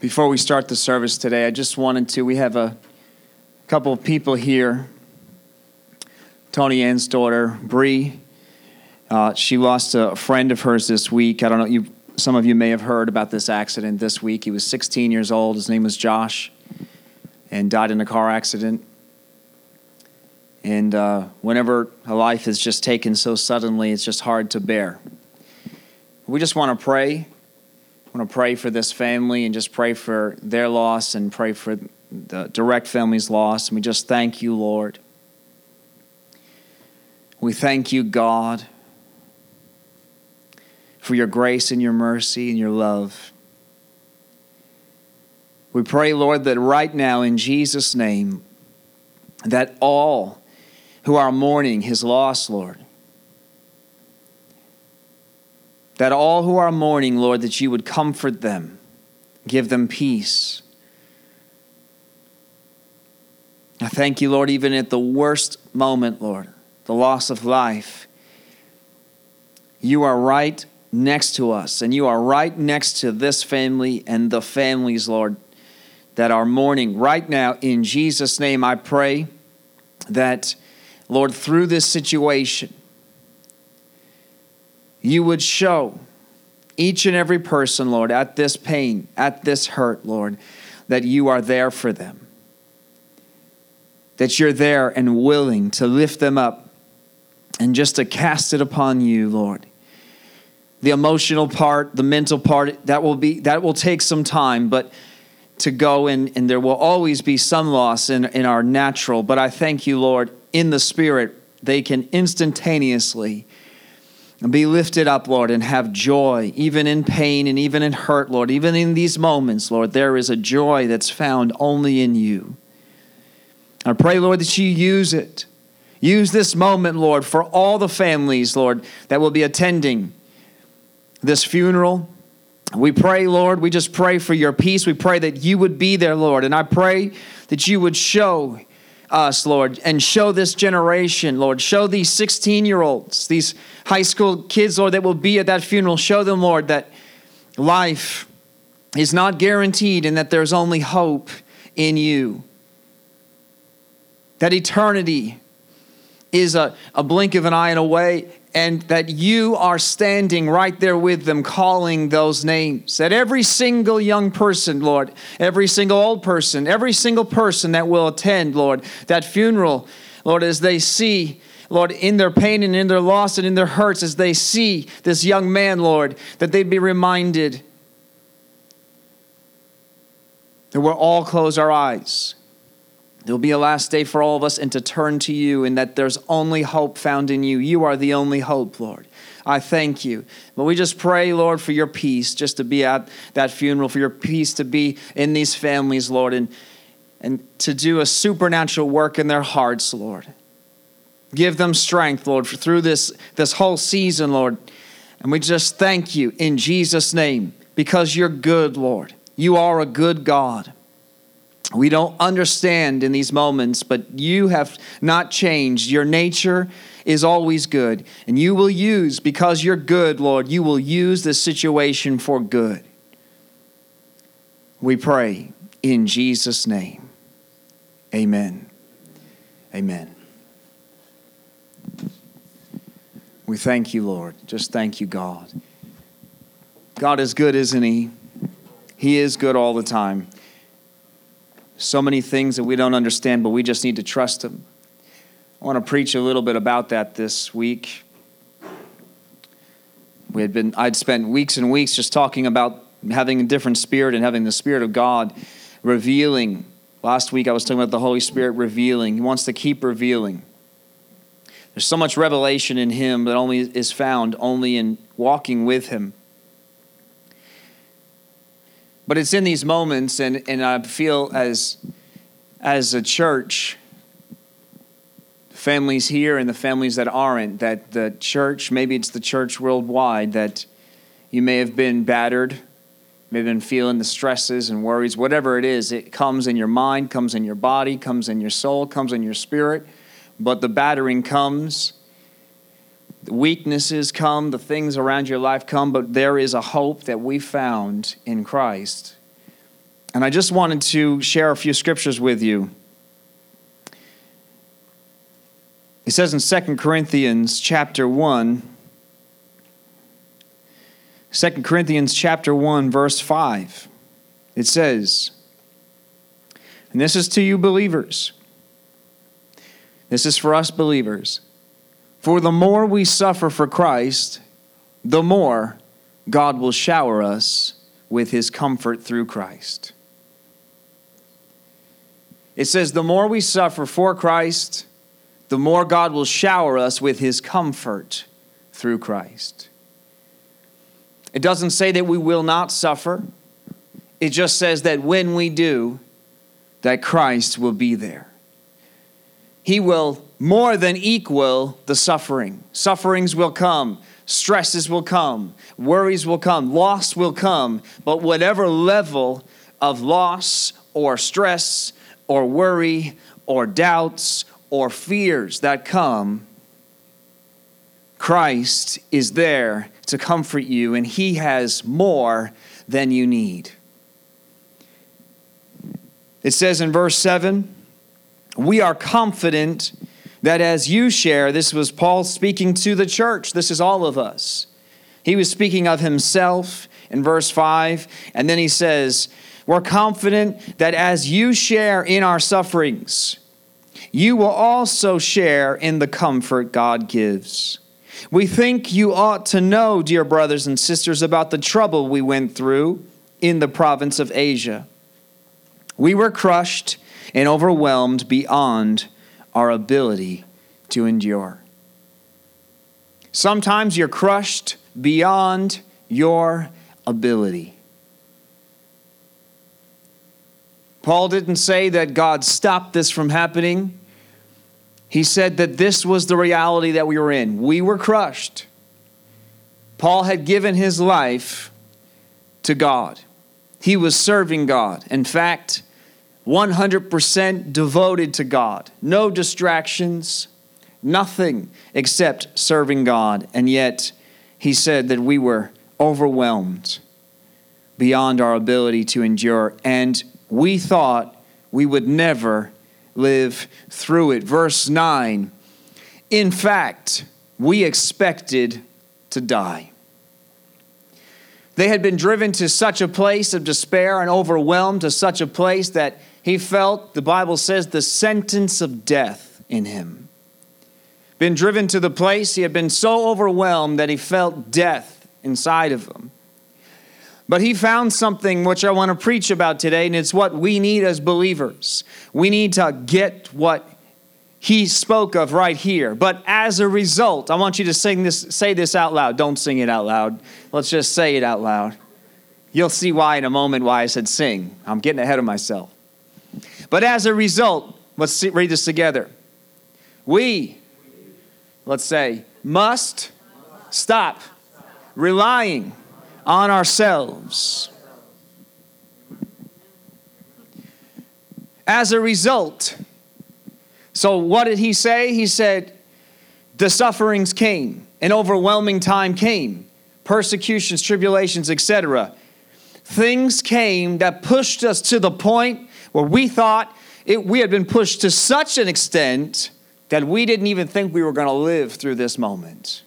Before we start the service today, I just wanted to. We have a couple of people here. Tony Ann's daughter, Bree. Uh, she lost a friend of hers this week. I don't know. You, some of you may have heard about this accident this week. He was 16 years old. His name was Josh, and died in a car accident. And uh, whenever a life is just taken so suddenly, it's just hard to bear. We just want to pray I want to pray for this family and just pray for their loss and pray for the direct family's loss. And we just thank you, Lord. We thank you, God, for your grace and your mercy and your love. We pray, Lord, that right now, in Jesus' name, that all who are mourning his loss, Lord, that all who are mourning, Lord, that you would comfort them, give them peace. I thank you, Lord, even at the worst moment, Lord, the loss of life, you are right next to us, and you are right next to this family and the families, Lord, that are mourning. Right now, in Jesus' name, I pray that, Lord, through this situation, you would show each and every person, Lord, at this pain, at this hurt, Lord, that you are there for them. That you're there and willing to lift them up and just to cast it upon you, Lord. The emotional part, the mental part, that will be that will take some time, but to go and, and there will always be some loss in, in our natural. But I thank you, Lord, in the spirit, they can instantaneously be lifted up, Lord, and have joy, even in pain and even in hurt, Lord. Even in these moments, Lord, there is a joy that's found only in you. I pray, Lord, that you use it. Use this moment, Lord, for all the families, Lord, that will be attending this funeral. We pray, Lord, we just pray for your peace. We pray that you would be there, Lord. And I pray that you would show us, Lord, and show this generation, Lord. Show these 16 year olds, these high school kids, Lord, that will be at that funeral. Show them, Lord, that life is not guaranteed and that there's only hope in you. That eternity is a, a blink of an eye and away, and that you are standing right there with them, calling those names. That every single young person, Lord, every single old person, every single person that will attend, Lord, that funeral, Lord, as they see, Lord, in their pain and in their loss and in their hurts, as they see this young man, Lord, that they'd be reminded that we'll all close our eyes there will be a last day for all of us and to turn to you, and that there's only hope found in you. You are the only hope, Lord. I thank you. But we just pray, Lord, for your peace just to be at that funeral, for your peace to be in these families, Lord, and, and to do a supernatural work in their hearts, Lord. Give them strength, Lord, through this, this whole season, Lord. And we just thank you in Jesus' name because you're good, Lord. You are a good God. We don't understand in these moments, but you have not changed. Your nature is always good. And you will use, because you're good, Lord, you will use this situation for good. We pray in Jesus' name. Amen. Amen. We thank you, Lord. Just thank you, God. God is good, isn't He? He is good all the time so many things that we don't understand, but we just need to trust Him. I want to preach a little bit about that this week. We had been, I'd spent weeks and weeks just talking about having a different spirit and having the Spirit of God revealing. Last week I was talking about the Holy Spirit revealing. He wants to keep revealing. There's so much revelation in Him that only is found only in walking with Him. But it's in these moments, and, and I feel as, as a church, families here and the families that aren't, that the church, maybe it's the church worldwide, that you may have been battered, may have been feeling the stresses and worries, whatever it is, it comes in your mind, comes in your body, comes in your soul, comes in your spirit. But the battering comes weaknesses come, the things around your life come, but there is a hope that we found in Christ. And I just wanted to share a few scriptures with you. It says in 2 Corinthians chapter 1, 2 Corinthians chapter 1 verse 5. It says, and this is to you believers. This is for us believers. For the more we suffer for Christ, the more God will shower us with his comfort through Christ. It says, the more we suffer for Christ, the more God will shower us with his comfort through Christ. It doesn't say that we will not suffer, it just says that when we do, that Christ will be there. He will more than equal the suffering. Sufferings will come, stresses will come, worries will come, loss will come, but whatever level of loss or stress or worry or doubts or fears that come, Christ is there to comfort you, and He has more than you need. It says in verse 7 We are confident that as you share, this was Paul speaking to the church, this is all of us. He was speaking of himself in verse 5, and then he says, We're confident that as you share in our sufferings, you will also share in the comfort God gives. We think you ought to know, dear brothers and sisters, about the trouble we went through in the province of Asia. We were crushed and overwhelmed beyond our ability to endure. Sometimes you're crushed beyond your ability. Paul didn't say that God stopped this from happening. He said that this was the reality that we were in. We were crushed. Paul had given his life to God, he was serving God. In fact, 100% devoted to God, no distractions, nothing except serving God. And yet, he said that we were overwhelmed beyond our ability to endure, and we thought we would never live through it. Verse 9 In fact, we expected to die. They had been driven to such a place of despair and overwhelmed to such a place that he felt, the Bible says, the sentence of death in him. Been driven to the place, he had been so overwhelmed that he felt death inside of him. But he found something which I want to preach about today, and it's what we need as believers. We need to get what he spoke of right here. But as a result, I want you to sing this, say this out loud. Don't sing it out loud. Let's just say it out loud. You'll see why in a moment why I said sing. I'm getting ahead of myself. But as a result, let's see, read this together. We, let's say, must stop relying on ourselves. As a result, so what did he say? He said, the sufferings came, an overwhelming time came, persecutions, tribulations, etc. Things came that pushed us to the point where we thought it, we had been pushed to such an extent that we didn't even think we were going to live through this moment.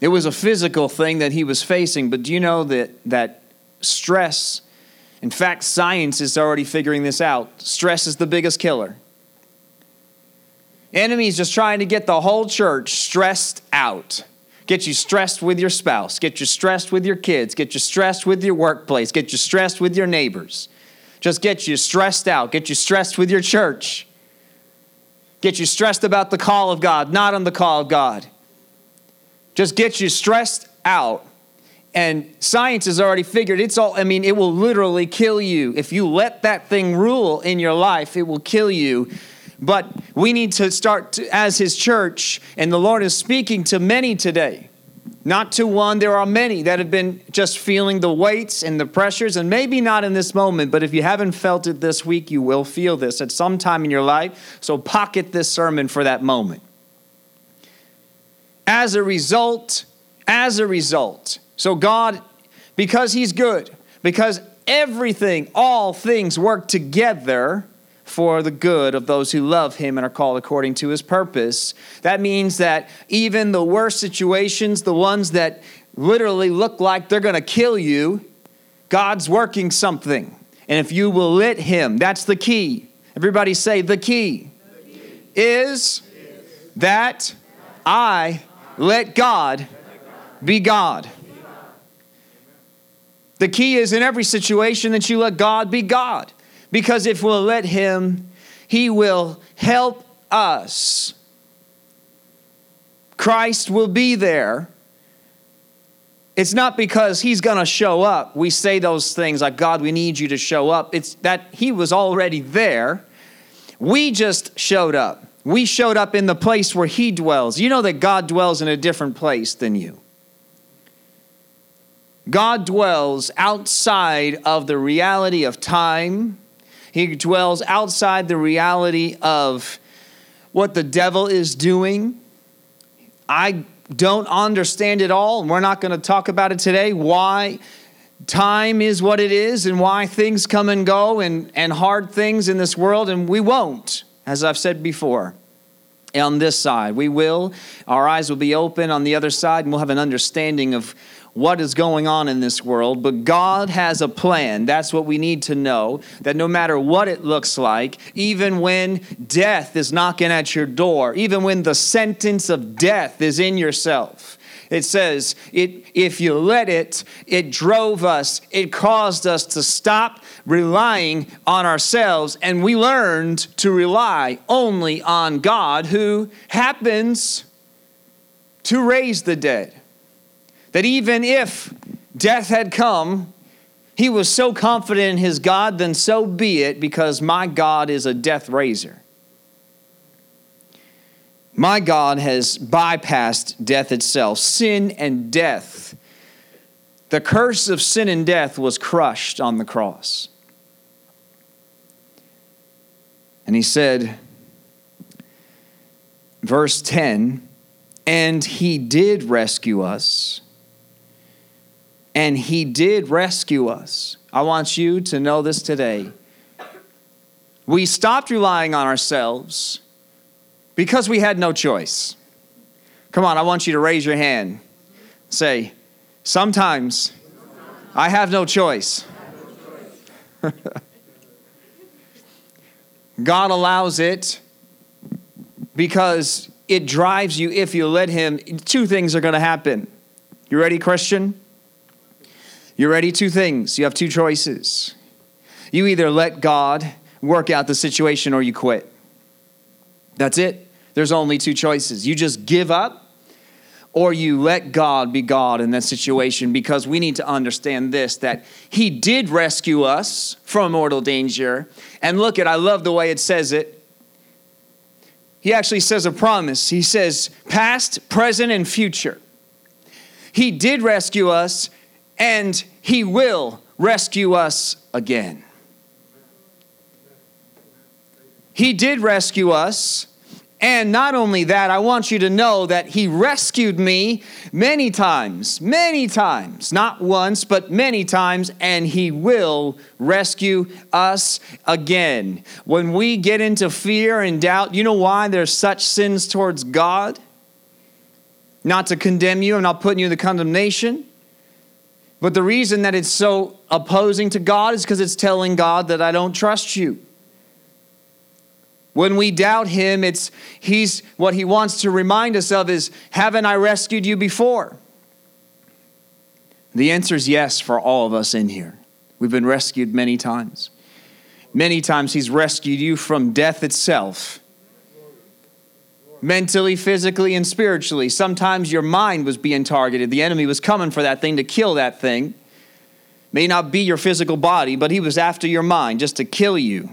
It was a physical thing that he was facing, but do you know that, that stress, in fact, science is already figuring this out. Stress is the biggest killer. Enemies just trying to get the whole church stressed out get you stressed with your spouse, get you stressed with your kids, get you stressed with your workplace, get you stressed with your neighbors. Just get you stressed out, get you stressed with your church, get you stressed about the call of God, not on the call of God. Just get you stressed out. And science has already figured it's all, I mean, it will literally kill you. If you let that thing rule in your life, it will kill you but we need to start to, as His church, and the Lord is speaking to many today. Not to one, there are many that have been just feeling the weights and the pressures, and maybe not in this moment, but if you haven't felt it this week, you will feel this at some time in your life. So pocket this sermon for that moment. As a result, as a result, so God because he's good, because everything, all things work together for the good of those who love him and are called according to his purpose. That means that even the worst situations, the ones that literally look like they're going to kill you, God's working something. And if you will let him, that's the key. Everybody say the key, the key. Is, is that I let God be God. The key is in every situation that you let God be God. Because if we'll let Him, He will help us. Christ will be there. It's not because He's going to show up. We say those things like, God, we need you to show up. It's that He was already there. We just showed up. We showed up in the place where He dwells. You know that God dwells in a different place than you. God dwells outside of the reality of time he dwells outside the reality of what the devil is doing. I don't understand it all, and we're not going to talk about it today. Why time is what it is, and why things come and go, and, and hard things in this world, and we won't, as I've said before. On this side, we will. Our eyes will be open on the other side, and we'll have an understanding of what is going on in this world, but God has a plan. That's what we need to know that no matter what it looks like, even when death is knocking at your door, even when the sentence of death is in yourself, it says, it, if you let it, it drove us, it caused us to stop relying on ourselves, and we learned to rely only on God who happens to raise the dead that even if death had come, he was so confident in his God, then so be it, because my God is a death raiser. My God has bypassed death itself, sin and death. The curse of sin and death was crushed on the cross. And he said, verse 10 And he did rescue us and He did rescue us. I want you to know this today. We stopped relying on ourselves because we had no choice. Come on, I want you to raise your hand. Say, sometimes I have no choice. God allows it because it drives you if you let Him. Two things are going to happen. You ready, Christian? You're ready? Two things. You have two choices. You either let God work out the situation or you quit. That's it. There's only two choices. You just give up or you let God be God in that situation because we need to understand this that He did rescue us from mortal danger. And look at, I love the way it says it. He actually says a promise. He says past, present, and future. He did rescue us and he will rescue us again. He did rescue us. And not only that, I want you to know that He rescued me many times, many times, not once, but many times, and He will rescue us again. When we get into fear and doubt, you know why there's such sins towards God? Not to condemn you, I'm not putting you in the condemnation. But the reason that it's so opposing to God is because it's telling God that I don't trust you. When we doubt him, it's he's what he wants to remind us of is haven't I rescued you before? The answer is yes for all of us in here. We've been rescued many times. Many times he's rescued you from death itself mentally, physically, and spiritually. Sometimes your mind was being targeted. The enemy was coming for that thing to kill that thing. May not be your physical body, but he was after your mind just to kill you.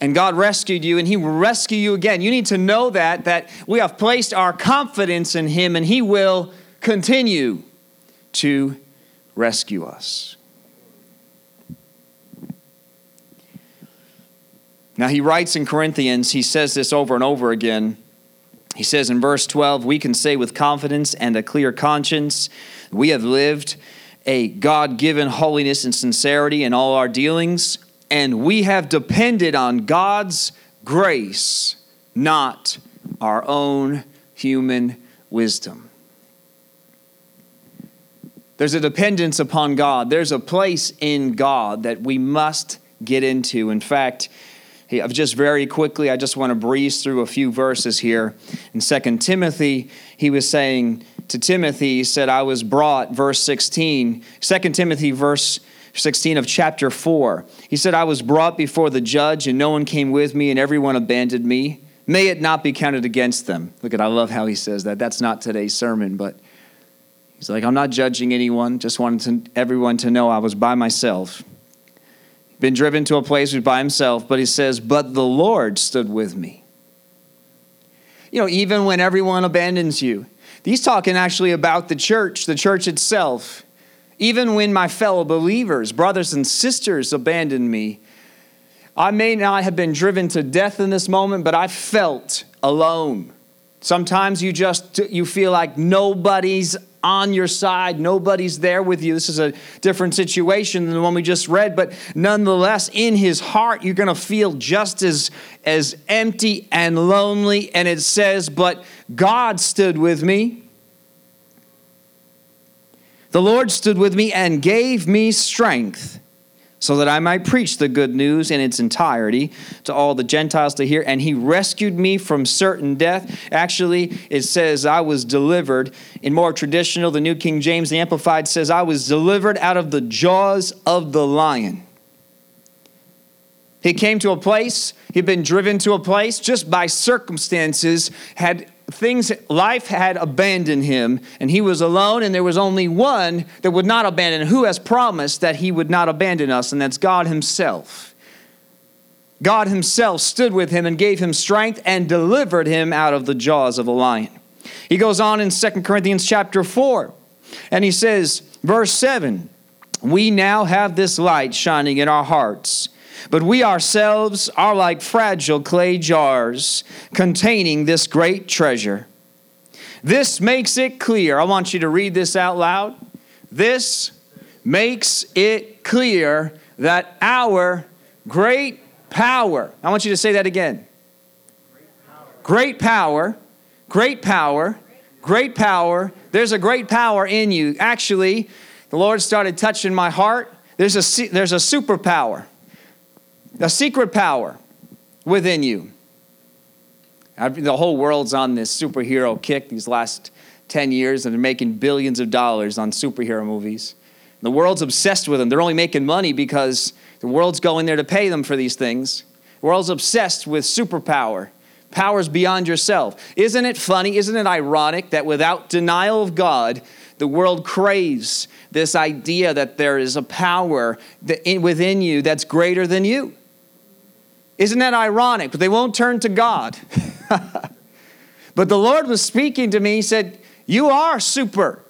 And God rescued you and he will rescue you again. You need to know that that we have placed our confidence in him and he will continue to rescue us. Now he writes in Corinthians, he says this over and over again. He says in verse 12, we can say with confidence and a clear conscience, we have lived a God given holiness and sincerity in all our dealings, and we have depended on God's grace, not our own human wisdom. There's a dependence upon God. There's a place in God that we must get into. In fact, I've just very quickly, I just want to breeze through a few verses here. In 2 Timothy, he was saying to Timothy, he said, I was brought, verse 16, 2 Timothy, verse 16 of chapter 4. He said, I was brought before the judge, and no one came with me, and everyone abandoned me. May it not be counted against them. Look at, I love how he says that. That's not today's sermon, but He's like, I'm not judging anyone, just wanted to, everyone to know I was by myself. Been driven to a place by himself, but he says, But the Lord stood with me. You know, even when everyone abandons you, he's talking actually about the church, the church itself. Even when my fellow believers, brothers and sisters, abandon me, I may not have been driven to death in this moment, but I felt alone. Sometimes you just you feel like nobody's on your side. Nobody's there with you. This is a different situation than the one we just read, but nonetheless, in his heart, you're going to feel just as, as empty and lonely. And it says, But God stood with me. The Lord stood with me and gave me strength so that I might preach the good news in its entirety to all the Gentiles to hear. And he rescued me from certain death. Actually, it says, I was delivered. In more traditional, the New King James, the Amplified says, I was delivered out of the jaws of the lion. He came to a place, he'd been driven to a place just by circumstances, had things life had abandoned him and he was alone and there was only one that would not abandon who has promised that he would not abandon us? And that's god himself. God himself stood with him and gave him strength and delivered him out of the jaws of a lion. He goes on in 2 corinthians chapter 4 and he says verse 7 we now have this light shining in our hearts but we ourselves are like fragile clay jars containing this great treasure. This makes it clear. I want you to read this out loud. This makes it clear that our great power, I want you to say that again. Great power, great power, great power. There's a great power in you. Actually, the Lord started touching my heart. There's a, there's a superpower a secret power within you. The whole world's on this superhero kick these last 10 years, and they're making billions of dollars on superhero movies. The world's obsessed with them. They're only making money because the world's going there to pay them for these things. The world's obsessed with superpower, powers beyond yourself. Isn't it funny? Isn't it ironic that without denial of God, the world craves this idea that there is a power within you that's greater than you? Isn't that ironic? But they won't turn to God. but the Lord was speaking to me. He said, You are super.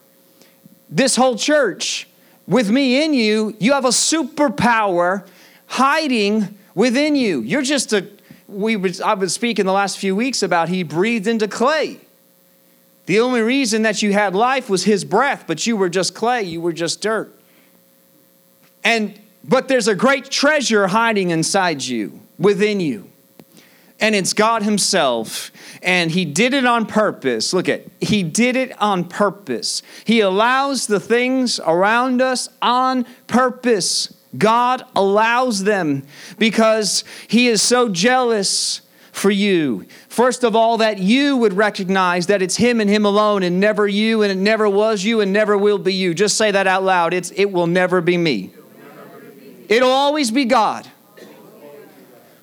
This whole church, with me in you, you have a superpower hiding within you. You're just a, we was, I've been speaking the last few weeks about he breathed into clay. The only reason that you had life was his breath, but you were just clay, you were just dirt. And but there's a great treasure hiding inside you within you. And it's God Himself. And He did it on purpose. Look at, He did it on purpose. He allows the things around us on purpose. God allows them because He is so jealous for you. First of all, that you would recognize that it's Him and Him alone and never you, and it never was you and never will be you. Just say that out loud. It's, it will never be me. It'll always be God.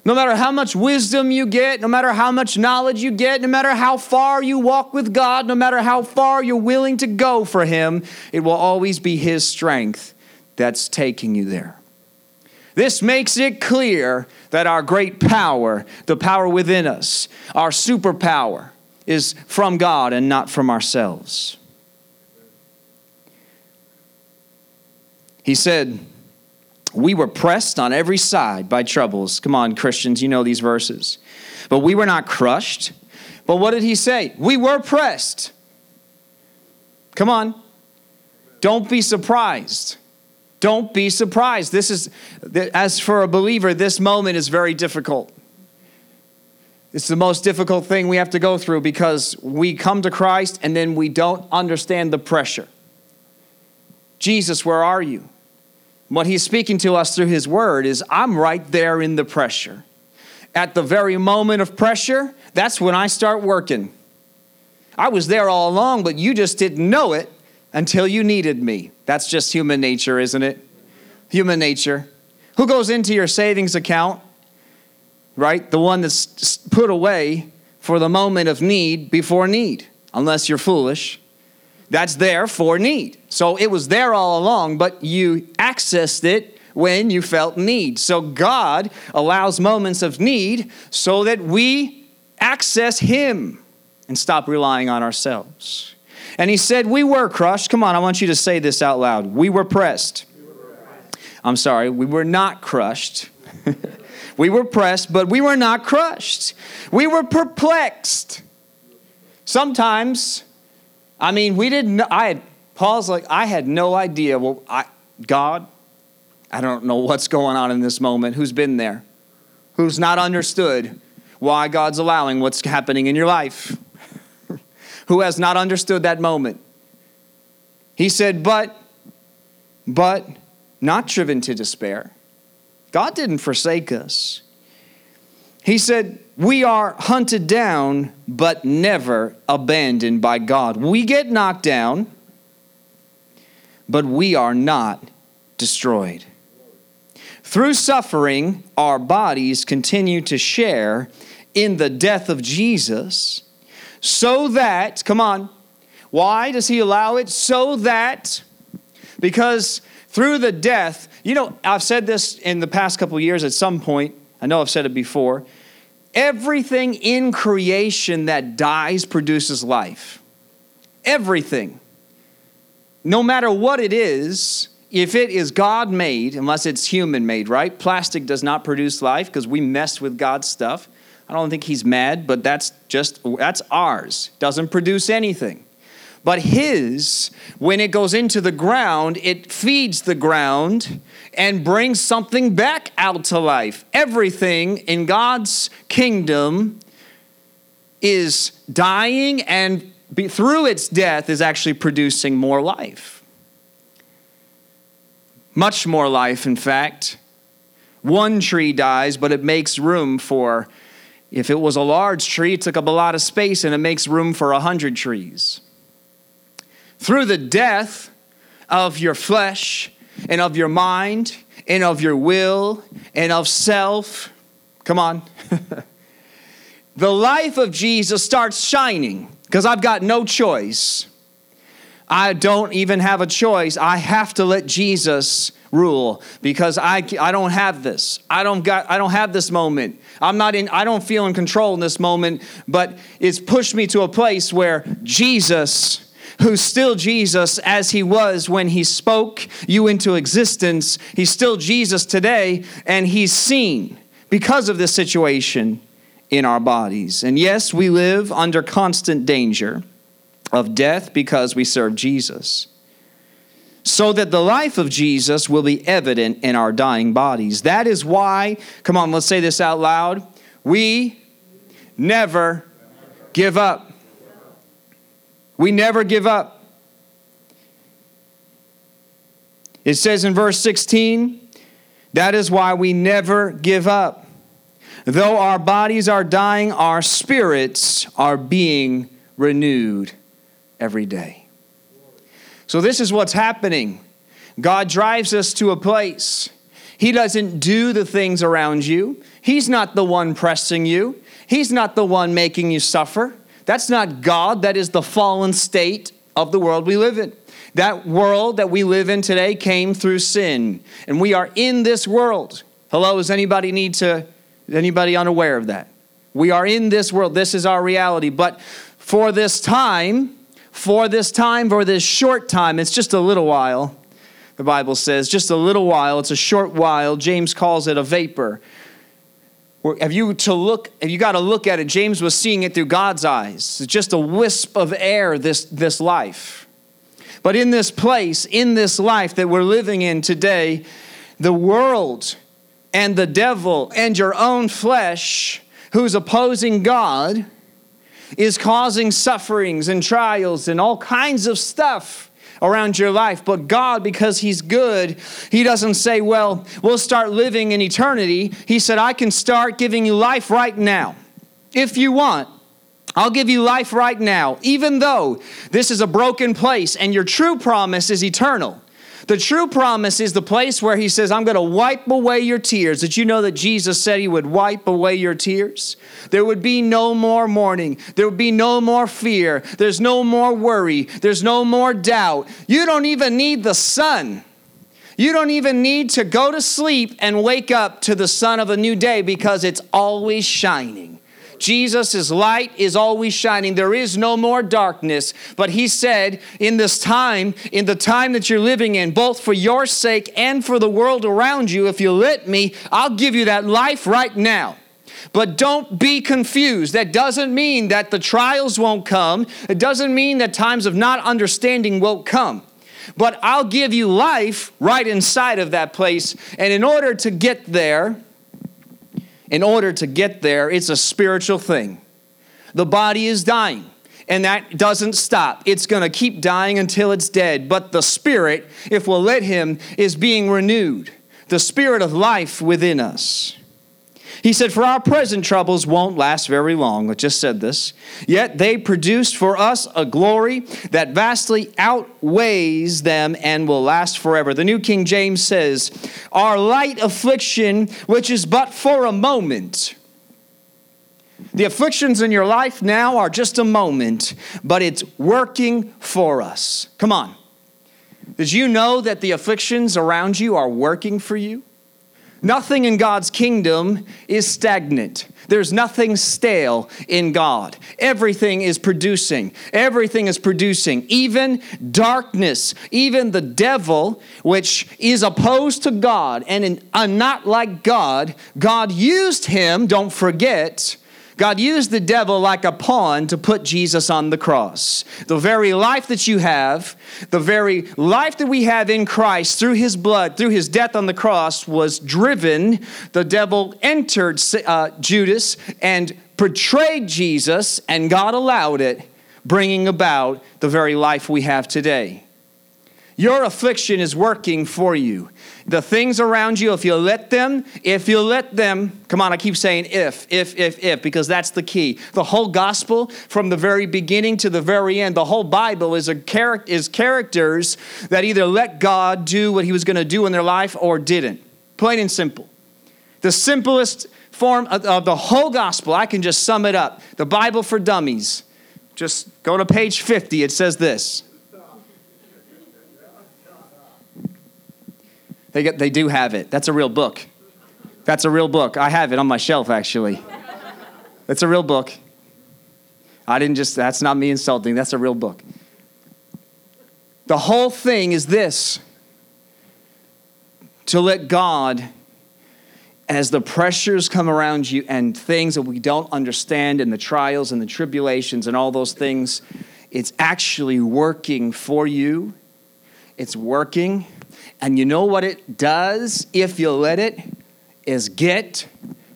No matter how much wisdom you get, no matter how much knowledge you get, no matter how far you walk with God, no matter how far you're willing to go for Him, it will always be His strength that's taking you there. This makes it clear that our great power, the power within us, our superpower, is from God and not from ourselves. He said, we were pressed on every side by troubles. Come on, Christians, you know these verses. But we were not crushed. But what did he say? We were pressed. Come on. Don't be surprised. Don't be surprised. This is, as for a believer, this moment is very difficult. It's the most difficult thing we have to go through because we come to Christ and then we don't understand the pressure. Jesus, where are you? What he's speaking to us through his word is I'm right there in the pressure. At the very moment of pressure, that's when I start working. I was there all along, but you just didn't know it until you needed me. That's just human nature, isn't it? Human nature. Who goes into your savings account right? The one that's put away for the moment of need before need, unless you're foolish. That's there for need. So it was there all along, but you accessed it when you felt need. So God allows moments of need so that we access Him and stop relying on ourselves. And He said, We were crushed. Come on, I want you to say this out loud. We were pressed. I'm sorry, we were not crushed. We were pressed, but we were not crushed. We were perplexed. Sometimes, I mean, we didn't, I had, Paul's like, I had no idea. Well, I, God, I don't know what's going on in this moment. Who's been there? Who's not understood why God's allowing what's happening in your life? Who has not understood that moment? He said, but, but not driven to despair God didn't forsake us. He said, We are hunted down, but never abandoned by God. We get knocked down, but we are not destroyed. Through suffering, our bodies continue to share in the death of Jesus, so that, come on, why does he allow it? So that, because through the death, you know, I've said this in the past couple years at some point. I know I've said it before. Everything in creation that dies produces life. Everything. No matter what it is, if it is God made, unless it's human made, right? Plastic does not produce life because we mess with God's stuff. I don't think he's mad, but that's just that's ours. Doesn't produce anything. But his, when it goes into the ground, it feeds the ground and brings something back out to life. Everything in God's kingdom is dying and through its death is actually producing more life. Much more life, in fact. One tree dies, but it makes room for, if it was a large tree, it took up a lot of space and it makes room for a hundred trees through the death of your flesh and of your mind and of your will and of self. Come on. the life of Jesus starts shining because I've got no choice. I don't even have a choice. I have to let Jesus rule because I, I don't have this. I don't got I don't have this moment. I'm not in I don't feel in control in this moment, but it's pushed me to a place where Jesus who's still Jesus as he was when he spoke you into existence. He's still Jesus today, and he's seen because of this situation in our bodies. And yes, we live under constant danger of death because we serve Jesus. So that the life of Jesus will be evident in our dying bodies. That is why, come on, let's say this out loud. We never give up. We never give up. It says in verse 16, that is why we never give up. Though our bodies are dying, our spirits are being renewed every day. So, this is what's happening. God drives us to a place. He doesn't do the things around you, He's not the one pressing you, He's not the one making you suffer. That's not God, that is the fallen state of the world we live in. That world that we live in today came through sin, and we are in this world. Hello, does anybody need to anybody unaware of that? We are in this world. This is our reality, but for this time, for this time, for this short time, it's just a little while. The Bible says, just a little while, it's a short while. James calls it a vapor have you to look have you got to look at it? James was seeing it through god's eyes. It's just a wisp of air this this life. But in this place, in this life that we're living in today, the world and the devil and your own flesh, who's opposing God, is causing sufferings and trials and all kinds of stuff around your life. But God, because He's good, He doesn't say, Well, we'll start living in eternity. He said, I can start giving you life right now. If you want, I'll give you life right now, even though this is a broken place and your true promise is eternal. The true promise is the place where he says, I'm going to wipe away your tears. Did you know that Jesus said he would wipe away your tears? There would be no more mourning. There would be no more fear. There's no more worry. There's no more doubt. You don't even need the sun. You don't even need to go to sleep and wake up to the sun of a new day because it's always shining. Jesus' light is always shining. There is no more darkness. But he said, in this time, in the time that you're living in, both for your sake and for the world around you, if you let me, I'll give you that life right now. But don't be confused. That doesn't mean that the trials won't come. It doesn't mean that times of not understanding won't come. But I'll give you life right inside of that place. And in order to get there, in order to get there, it's a spiritual thing. The body is dying, and that doesn't stop. It's going to keep dying until it's dead. But the spirit, if we'll let Him, is being renewed. The spirit of life within us. He said, For our present troubles won't last very long. I just said this. Yet they produced for us a glory that vastly outweighs them and will last forever. The New King James says, Our light affliction, which is but for a moment. The afflictions in your life now are just a moment, but it's working for us. Come on. Did you know that the afflictions around you are working for you? Nothing in God's kingdom is stagnant. There's nothing stale in God. Everything is producing. Everything is producing. Even darkness, even the devil, which is opposed to God and in, uh, not like God, God used him, don't forget, God used the devil like a pawn to put Jesus on the cross. The very life that you have, the very life that we have in Christ through his blood, through his death on the cross, was driven. The devil entered uh, Judas and portrayed Jesus, and God allowed it, bringing about the very life we have today. Your affliction is working for you. The things around you, if you let them, if you let them, come on, I keep saying if, if, if, if, because that's the key. The whole gospel, from the very beginning to the very end, the whole Bible is a char- is characters that either let God do what He was going to do in their life or didn't. Plain and simple. The simplest form of, of the whole gospel, I can just sum it up. The Bible for Dummies. Just go to page 50. It says this. They, get, they do have it. That's a real book. That's a real book. I have it on my shelf, actually. It's a real book. I didn't just, that's not me insulting. That's a real book. The whole thing is this to let God, as the pressures come around you and things that we don't understand, and the trials and the tribulations and all those things, it's actually working for you. It's working and you know what it does if you let it? Is get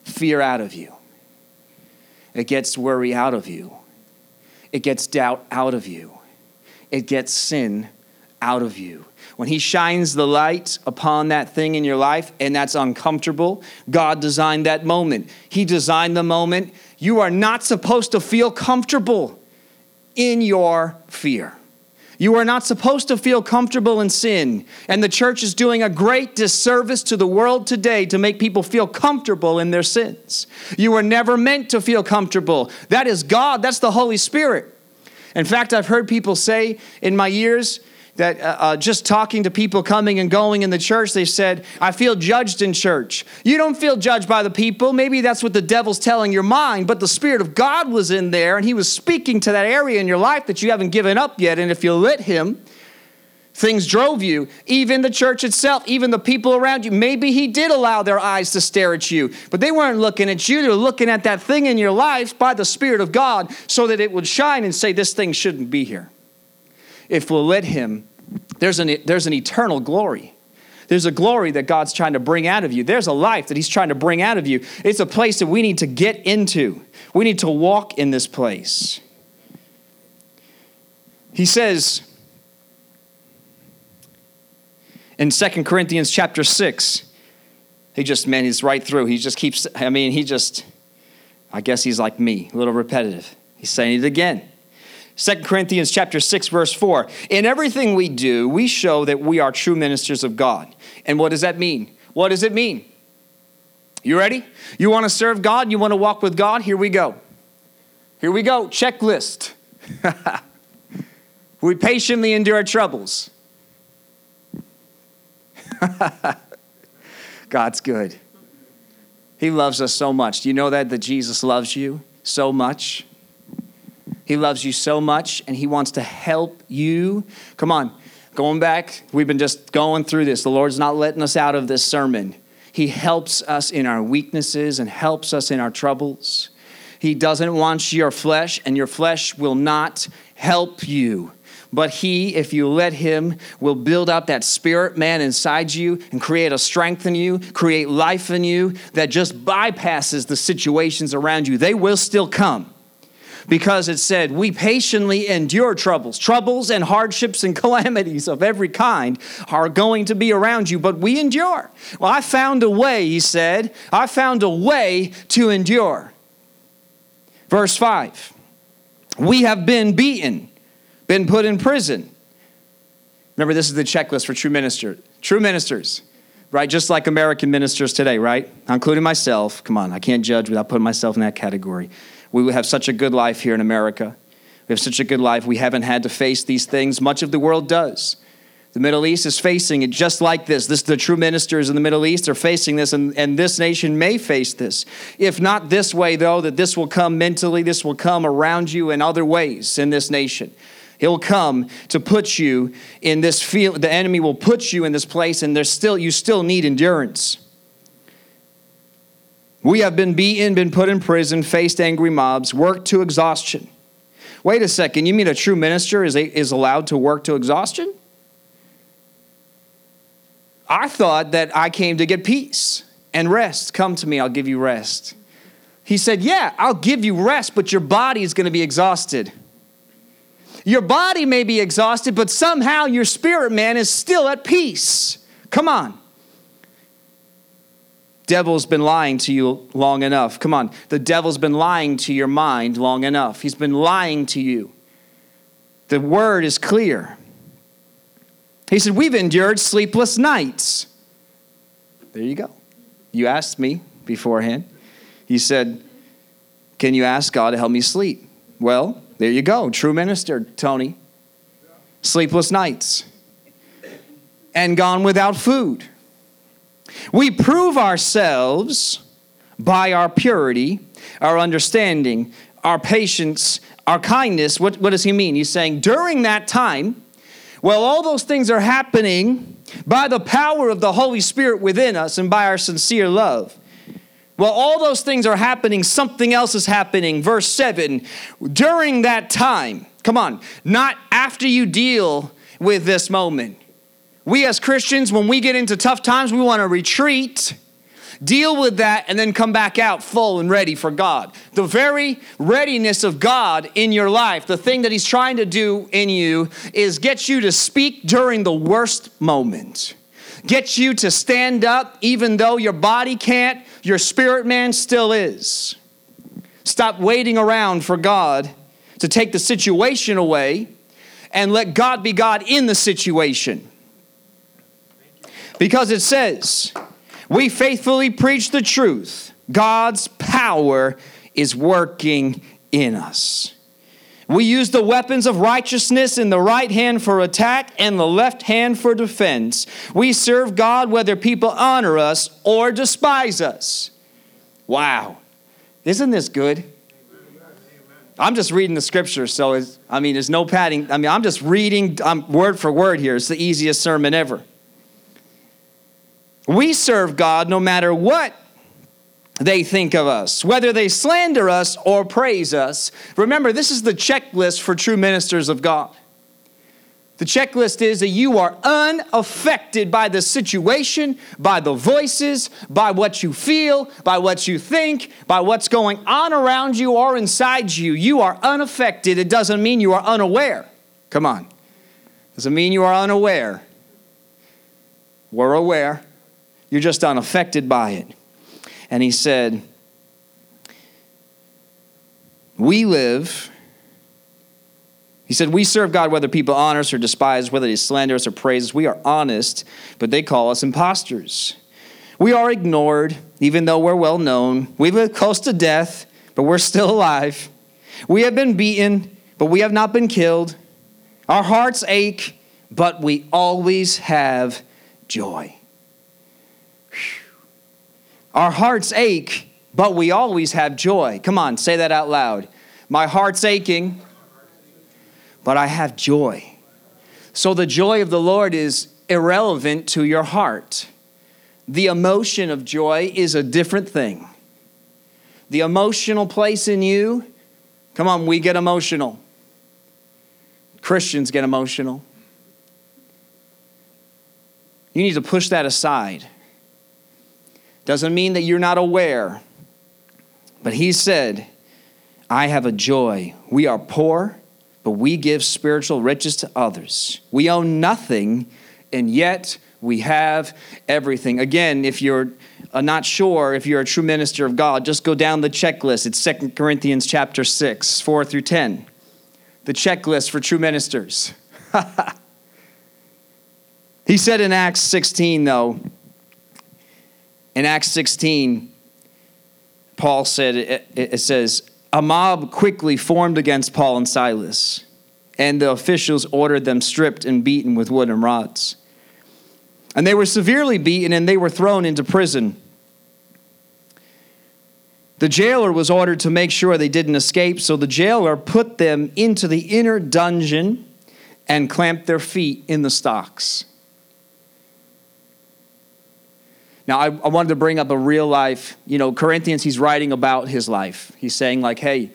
fear out of you. It gets worry out of you. It gets doubt out of you. It gets sin out of you. When He shines the light upon that thing in your life and that's uncomfortable, God designed that moment. He designed the moment. You are not supposed to feel comfortable in your fear. You are not supposed to feel comfortable in sin. And the church is doing a great disservice to the world today to make people feel comfortable in their sins. You were never meant to feel comfortable. That is God, that's the Holy Spirit. In fact, I've heard people say in my years, that uh, uh, just talking to people coming and going in the church, they said, I feel judged in church. You don't feel judged by the people. Maybe that's what the devil's telling your mind, but the Spirit of God was in there and he was speaking to that area in your life that you haven't given up yet. And if you let him, things drove you. Even the church itself, even the people around you, maybe he did allow their eyes to stare at you, but they weren't looking at you. They were looking at that thing in your life by the Spirit of God so that it would shine and say, This thing shouldn't be here if we'll let Him There's an, there's an eternal glory. There's a glory that God's trying to bring out of you. There's a life that He's trying to bring out of you. It's a place that we need to get into. We need to walk in this place. He says in Second Corinthians chapter 6, he just, man, he's right through. He just keeps, I mean, he just, I guess he's like me, a little repetitive. He's saying it again. 2 Corinthians chapter 6 verse 4. In everything we do, we show that we are true ministers of God. And what does that mean? What does it mean? You ready? You want to serve God? You want to walk with God? Here we go. Here we go. Checklist. we patiently endure troubles. God's good. He loves us so much. Do you know that that Jesus loves you so much? He loves you so much and he wants to help you. Come on. Going back, we've been just going through this. The Lord's not letting us out of this sermon. He helps us in our weaknesses and helps us in our troubles. He doesn't want your flesh, and your flesh will not help you. But He, if you let Him, will build up that spirit man inside you and create a strength in you, create life in you that just bypasses the situations around you. They will still come because it said, We patiently endure troubles. Troubles and hardships and calamities of every kind are going to be around you, but we endure. Well, I found a way, he said. I found a way to endure. Verse 5 We have been beaten been put in prison. Remember, this is the checklist for true minister, true ministers, right? Just like American ministers today, right? Including myself. Come on, I can't judge without putting myself in that category. We have such a good life here in America. We have such a good life. We haven't had to face these things. Much of the world does. The Middle East is facing it just like this. This the true ministers in the Middle East are facing this, and, and this nation may face this. If not this way, though, that this will come mentally, this will come around you in other ways in this nation. He'll come to put you in this field. The enemy will put you in this place, and there's still you still need endurance. We have been beaten, been put in prison, faced angry mobs, worked to exhaustion. Wait a second, you mean a true minister is, is allowed to work to exhaustion? I thought that I came to get peace and rest. Come to me, I'll give you rest. He said, Yeah, I'll give you rest, but your body is going to be exhausted. Your body may be exhausted, but somehow your spirit man is still at peace. Come on. Devil's been lying to you long enough. Come on. The devil's been lying to your mind long enough. He's been lying to you. The word is clear. He said, We've endured sleepless nights. There you go. You asked me beforehand. He said, Can you ask God to help me sleep? Well, there you go. True minister, Tony. Sleepless nights. And gone without food. We prove ourselves by our purity, our understanding, our patience, our kindness. What, what does he mean? He's saying during that time, well, all those things are happening by the power of the Holy Spirit within us and by our sincere love. Well, all those things are happening, something else is happening. Verse 7 during that time, come on, not after you deal with this moment. We as Christians, when we get into tough times, we want to retreat, deal with that, and then come back out full and ready for God. The very readiness of God in your life, the thing that He's trying to do in you, is get you to speak during the worst moment get you to stand up even though your body can't, your spirit man still is. Stop waiting around for God to take the situation away and let God be God in the situation. Because it says, we faithfully preach the truth. God's power is working in us. We use the weapons of righteousness in the right hand for attack and the left hand for defense. We serve God whether people honor us or despise us. Wow. Isn't this good? I'm just reading the scripture, so I mean, there's no padding. I mean, I'm just reading um, word for word here. It's the easiest sermon ever. We serve God no matter what they think of us, whether they slander us or praise us. Remember, this is the checklist for true ministers of God. The checklist is that you are unaffected by the situation, by the voices, by what you feel, by what you think, by what's going on around you or inside you. You are unaffected. It doesn't mean you are unaware. Come on. Doesn't mean you are unaware. We're aware. You're just unaffected by it. And he said, We live he said, We serve God whether people honor us or despise, whether they slander us or praise us. We are honest, but they call us impostors. We are ignored, even though we're well known. We live close to death, but we're still alive. We have been beaten, but we have not been killed. Our hearts ache, but we always have joy. Our hearts ache, but we always have joy. Come on, say that out loud. My heart's aching, but I have joy. So the joy of the Lord is irrelevant to your heart. The emotion of joy is a different thing. The emotional place in you, come on, we get emotional. Christians get emotional. You need to push that aside. Doesn't mean that you're not aware. But he said, I have a joy. We are poor, but we give spiritual riches to others. We own nothing, and yet we have everything. Again, if you're uh, not sure if you're a true minister of God, just go down the checklist. It's 2 Corinthians chapter 6, 4 through 10. The checklist for true ministers. he said in Acts 16, though, in Acts 16, Paul said, it, says, a mob quickly formed against Paul and Silas, and the officials ordered them stripped and beaten with wooden rods. And they were severely beaten and they were thrown into prison. The jailer was ordered to make sure they didn't escape, so the jailer put them into the inner dungeon and clamped their feet in the stocks. Now, I, I, wanted to bring up a real life, you know, Corinthians, he's writing about his life. He's saying, like, hey,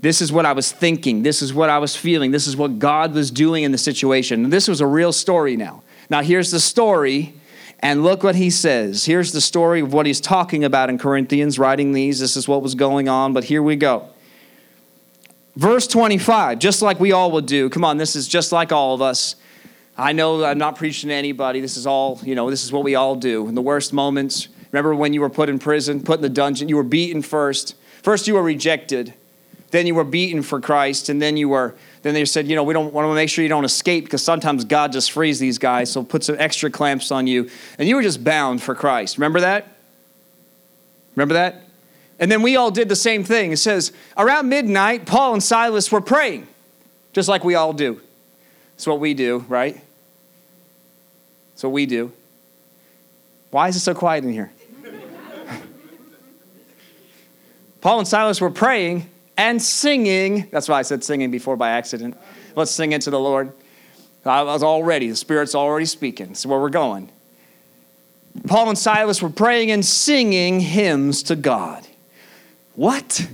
this is what I was thinking. This is what I was feeling. This is what God was doing in the situation. And this was a real story now. Now, here's the story, and look what he says. Here's the story of what he's talking about in Corinthians, writing these. This is what was going on, but here we go. Verse 25, just like we all would do. Come on, this is just like all of us. I know I'm not preaching to anybody. This is all, you know, this is what we all do. In the worst moments, remember when you were put in prison, put in the dungeon, you were beaten first. First you were rejected. Then you were beaten for Christ, and then you were then they said, you know, we don't want to make sure you don't escape because sometimes God just frees these guys, so put some extra clamps on you. And you were just bound for Christ. Remember that? Remember that? And then we all did the same thing. It says, around midnight, Paul and Silas were praying, just like we all do. It's what we do, right? What we do. Why is it so quiet in here? Paul and Silas were praying and singing. That's why I said singing before by accident. Let's sing it to the Lord. I was already, the Spirit's already speaking. That's where we're going. Paul and Silas were praying and singing hymns to God. What?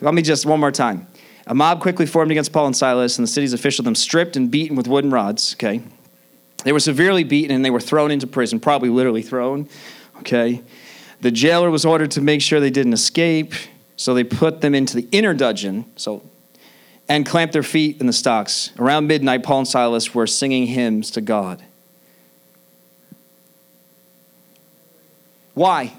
Let me just one more time. A mob quickly formed against Paul and Silas, and the city's officials them stripped and beaten with wooden rods. Okay. They were severely beaten and they were thrown into prison, probably literally thrown. Okay. The jailer was ordered to make sure they didn't escape, so they put them into the inner dungeon, so and clamped their feet in the stocks. Around midnight, Paul and Silas were singing hymns to God. Why?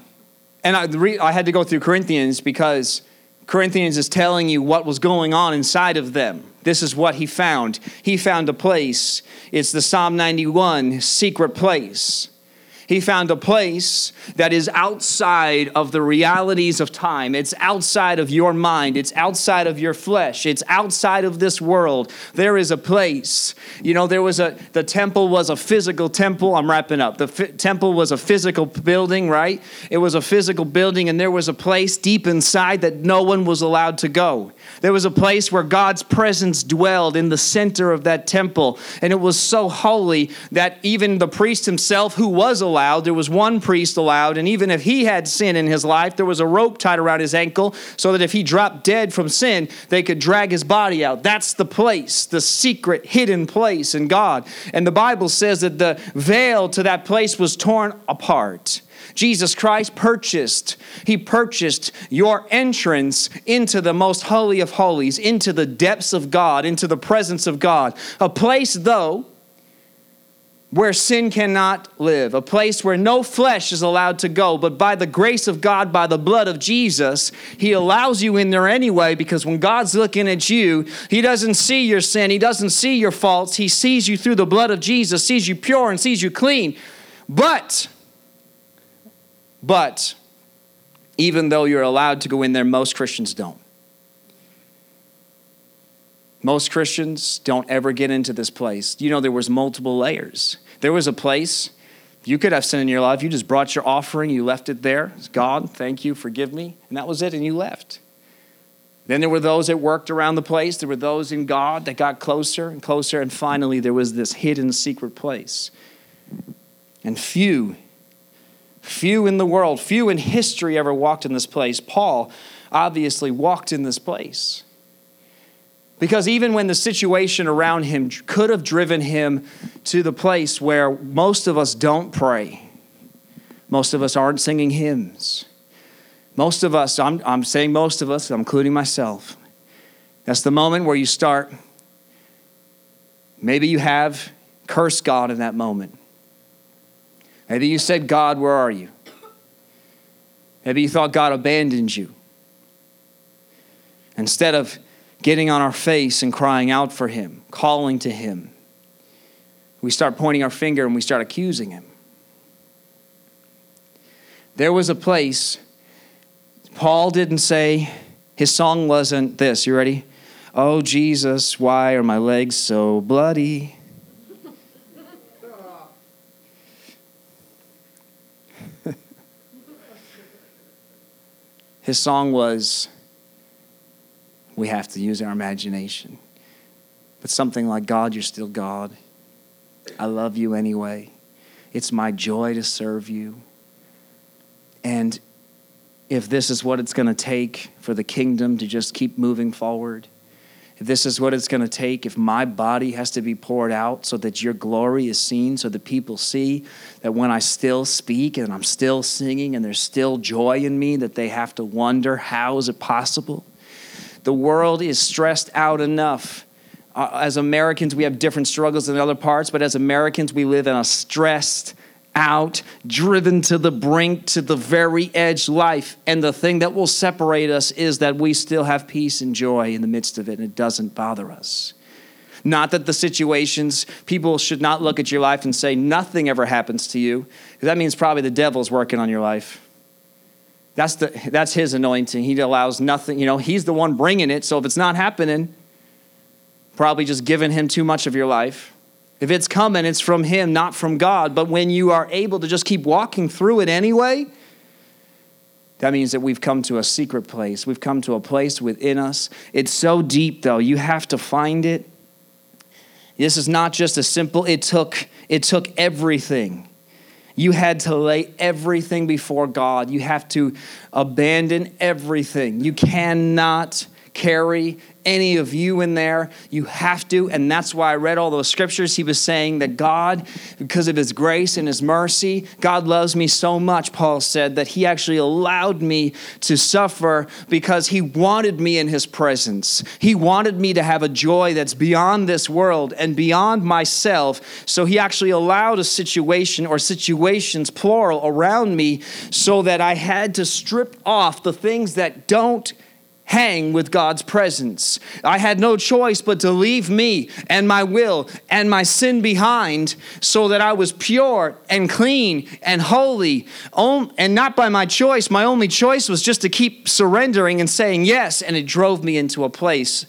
And I, I had to go through Corinthians because Corinthians is telling you what was going on inside of them. This is what he found. He found a place. It's the Psalm 91 secret place. He found a place that is outside of the realities of time. It's outside of your mind. It's outside of your flesh. It's outside of this world. There is a place. You know, there was a, the temple was a physical temple. I'm wrapping up. The fi- temple was a physical building, right? It was a physical building, and there was a place deep inside that no one was allowed to go. There was a place where God's presence dwelled in the center of that temple, and it was so holy that even the priest himself, who was a allowed. There was one priest allowed, and even if he had sin in his life, there was a rope tied around his ankle so that if he dropped dead from sin, they could drag his body out. That's the place, the secret, hidden place in God. And the Bible says that the veil to that place was torn apart. Jesus Christ purchased, He purchased your entrance into the most holy of holies, into the depths of God, into the presence of God. A place, though, where sin cannot live, a place where no flesh is allowed to go, but by the grace of God, by the blood of Jesus, He allows you in there anyway because when God's looking at you, He doesn't see your sin, He doesn't see your faults, He sees you through the blood of Jesus, sees you pure and sees you clean. But but even though you're allowed to go in there, most Christians don't. Most Christians don't ever get into this place. You know, there was multiple layers. There was a place you could have sin in your life. You just brought your offering, you left it there. God, thank you, forgive me. And that was it, and you left. Then there were those that worked around the place. There were those in God that got closer and closer. And finally, there was this hidden secret place. And few Few in the world, few in history ever walked in this place. Paul obviously walked in this place. Because even when the situation around him could have driven him to the place where most of us don't pray, most of us aren't singing hymns. Most of us, I'm, I'm saying most of us, I'm including myself, that's the moment where you start. Maybe you have cursed God in that moment. Maybe you said, God, where are you? Maybe you thought God abandoned you. Instead of getting on our face and crying out for Him, calling to Him, we start pointing our finger and we start accusing Him. There was a place, Paul didn't say, his song wasn't this. You ready? Oh, Jesus, why are my legs so bloody? His song was, We have to use our imagination. But something like, God, you're still God. I love you anyway. It's my joy to serve you. And if this is what it's going to take for the kingdom to just keep moving forward, if this is what it's going to take, if my body has to be poured out so that your glory is seen, so that people see that when I still speak and I'm still singing and there's still joy in me, that they have to wonder, how is it possible? The world is stressed out enough. Uh, as Americans, we have different struggles than other parts, but as Americans, we live in a stressed, out, driven to the brink, to the very edge life. And the thing that will separate us is that we still have peace and joy in the midst of it, and it doesn't bother us. Not that the situations, people should not look at your life and say, nothing ever happens to you. That means probably the devil's working on your life. That's, the, that's his anointing. He allows nothing, you know, he's the one bringing it. So if it's not happening, probably just giving him too much of your life. If it's coming, it's from Him, not from God. But when you are able to just keep walking through it anyway, that means that we've come to a secret place. We've come to a place within us. It's so deep, though. You have to find it. This is not just a simple, it took, it took everything. You had to lay everything before God. You have to abandon everything. You cannot carry any of you in there. You have to. And that's why I read all those scriptures. He was saying that God, because of his grace and his mercy, God loves me so much, Paul said, that he actually allowed me to suffer because he wanted me in his presence. He wanted me to have a joy that's beyond this world and beyond myself. So he actually allowed a situation or situations, plural, around me so that I had to strip off the things that don't hang with God's presence. I had no choice but to leave me and my will and my sin behind so that I was pure and clean and holy. And not by my choice. My only choice was just to keep surrendering and saying yes. And it drove me into a place,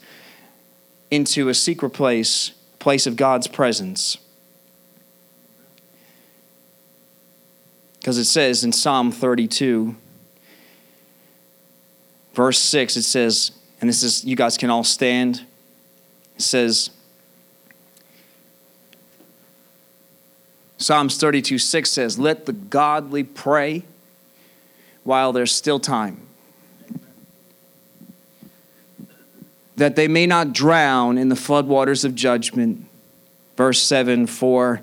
into a secret place, place of God's presence. Because it says in Psalm 32, verse 6, it says, and this is, you guys can all stand. It says, Psalms 32 6 says, Let the godly pray while there's still time, that they may not drown in the floodwaters of judgment. Verse 7 For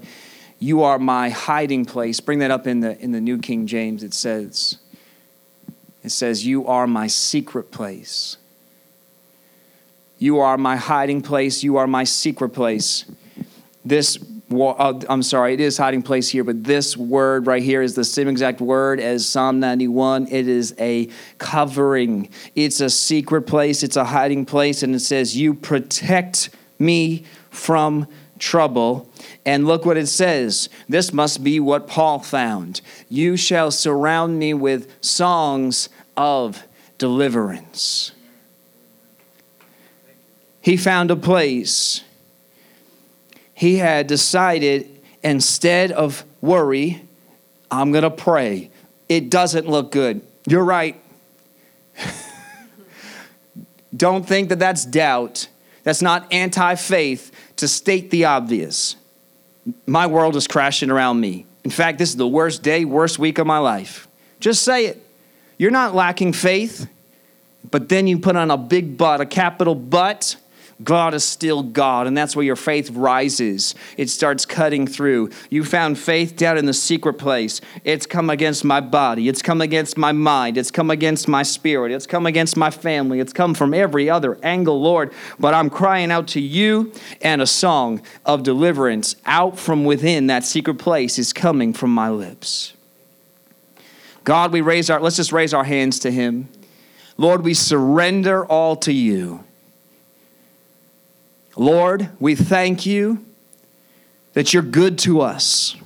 you are my hiding place. Bring that up in the, in the New King James. It says, It says, You are my secret place. You are my hiding place. You are my secret place. This uh, I'm sorry, it is hiding place here, but this word right here is the same exact word as Psalm 91. It is a covering, it's a secret place, it's a hiding place, and it says, You protect me from trouble. And look what it says. This must be what Paul found. You shall surround me with songs of deliverance. He found a place he had decided instead of worry, I'm going to pray. It doesn't look good. You're right. Don't think that that's doubt. That's not anti faith to state the obvious. My world is crashing around me. In fact, this is the worst day, worst week of my life. Just say it. You're not lacking faith, but then you put on a big but, a capital but, God is still God, and that's where your faith rises. It starts cutting through. You found faith down in the secret place. It's come against my body, it's come against my mind, it's come against my spirit, it's come against my family, it's come from every other angle, Lord. But I'm crying out to you, and a song of deliverance out from within that secret place is coming from my lips. God, we raise our, let's just raise our hands to Him. Lord, we surrender all to you. Lord, we thank you that you're good to us.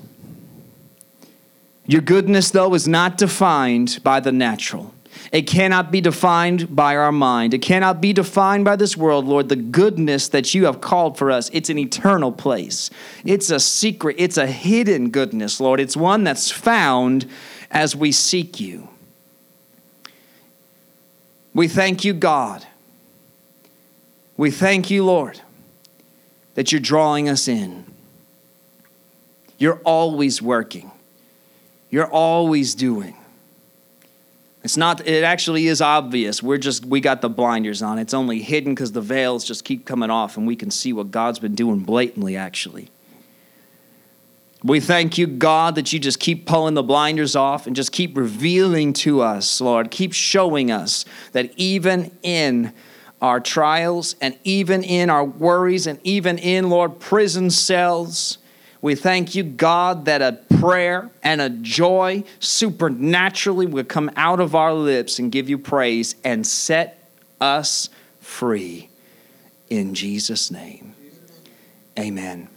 Your goodness, though, is not defined by the natural. It cannot be defined by our mind. It cannot be defined by this world, Lord. The goodness that you have called for us, it's an eternal place. It's a secret, it's a hidden goodness, Lord. It's one that's found as we seek you. We thank you, God. We thank you, Lord, that you're drawing us in. You're always working. You're always doing. It's not, it actually is obvious. We're just, we got the blinders on. It's only hidden because the veils just keep coming off and we can see what God's been doing blatantly, actually. We thank you, God, that you just keep pulling the blinders off and just keep revealing to us, Lord. Keep showing us that even in our trials and even in our worries and even in, Lord, prison cells. We thank you, God, that a prayer and a joy supernaturally will come out of our lips and give you praise and set us free. In Jesus' name, amen.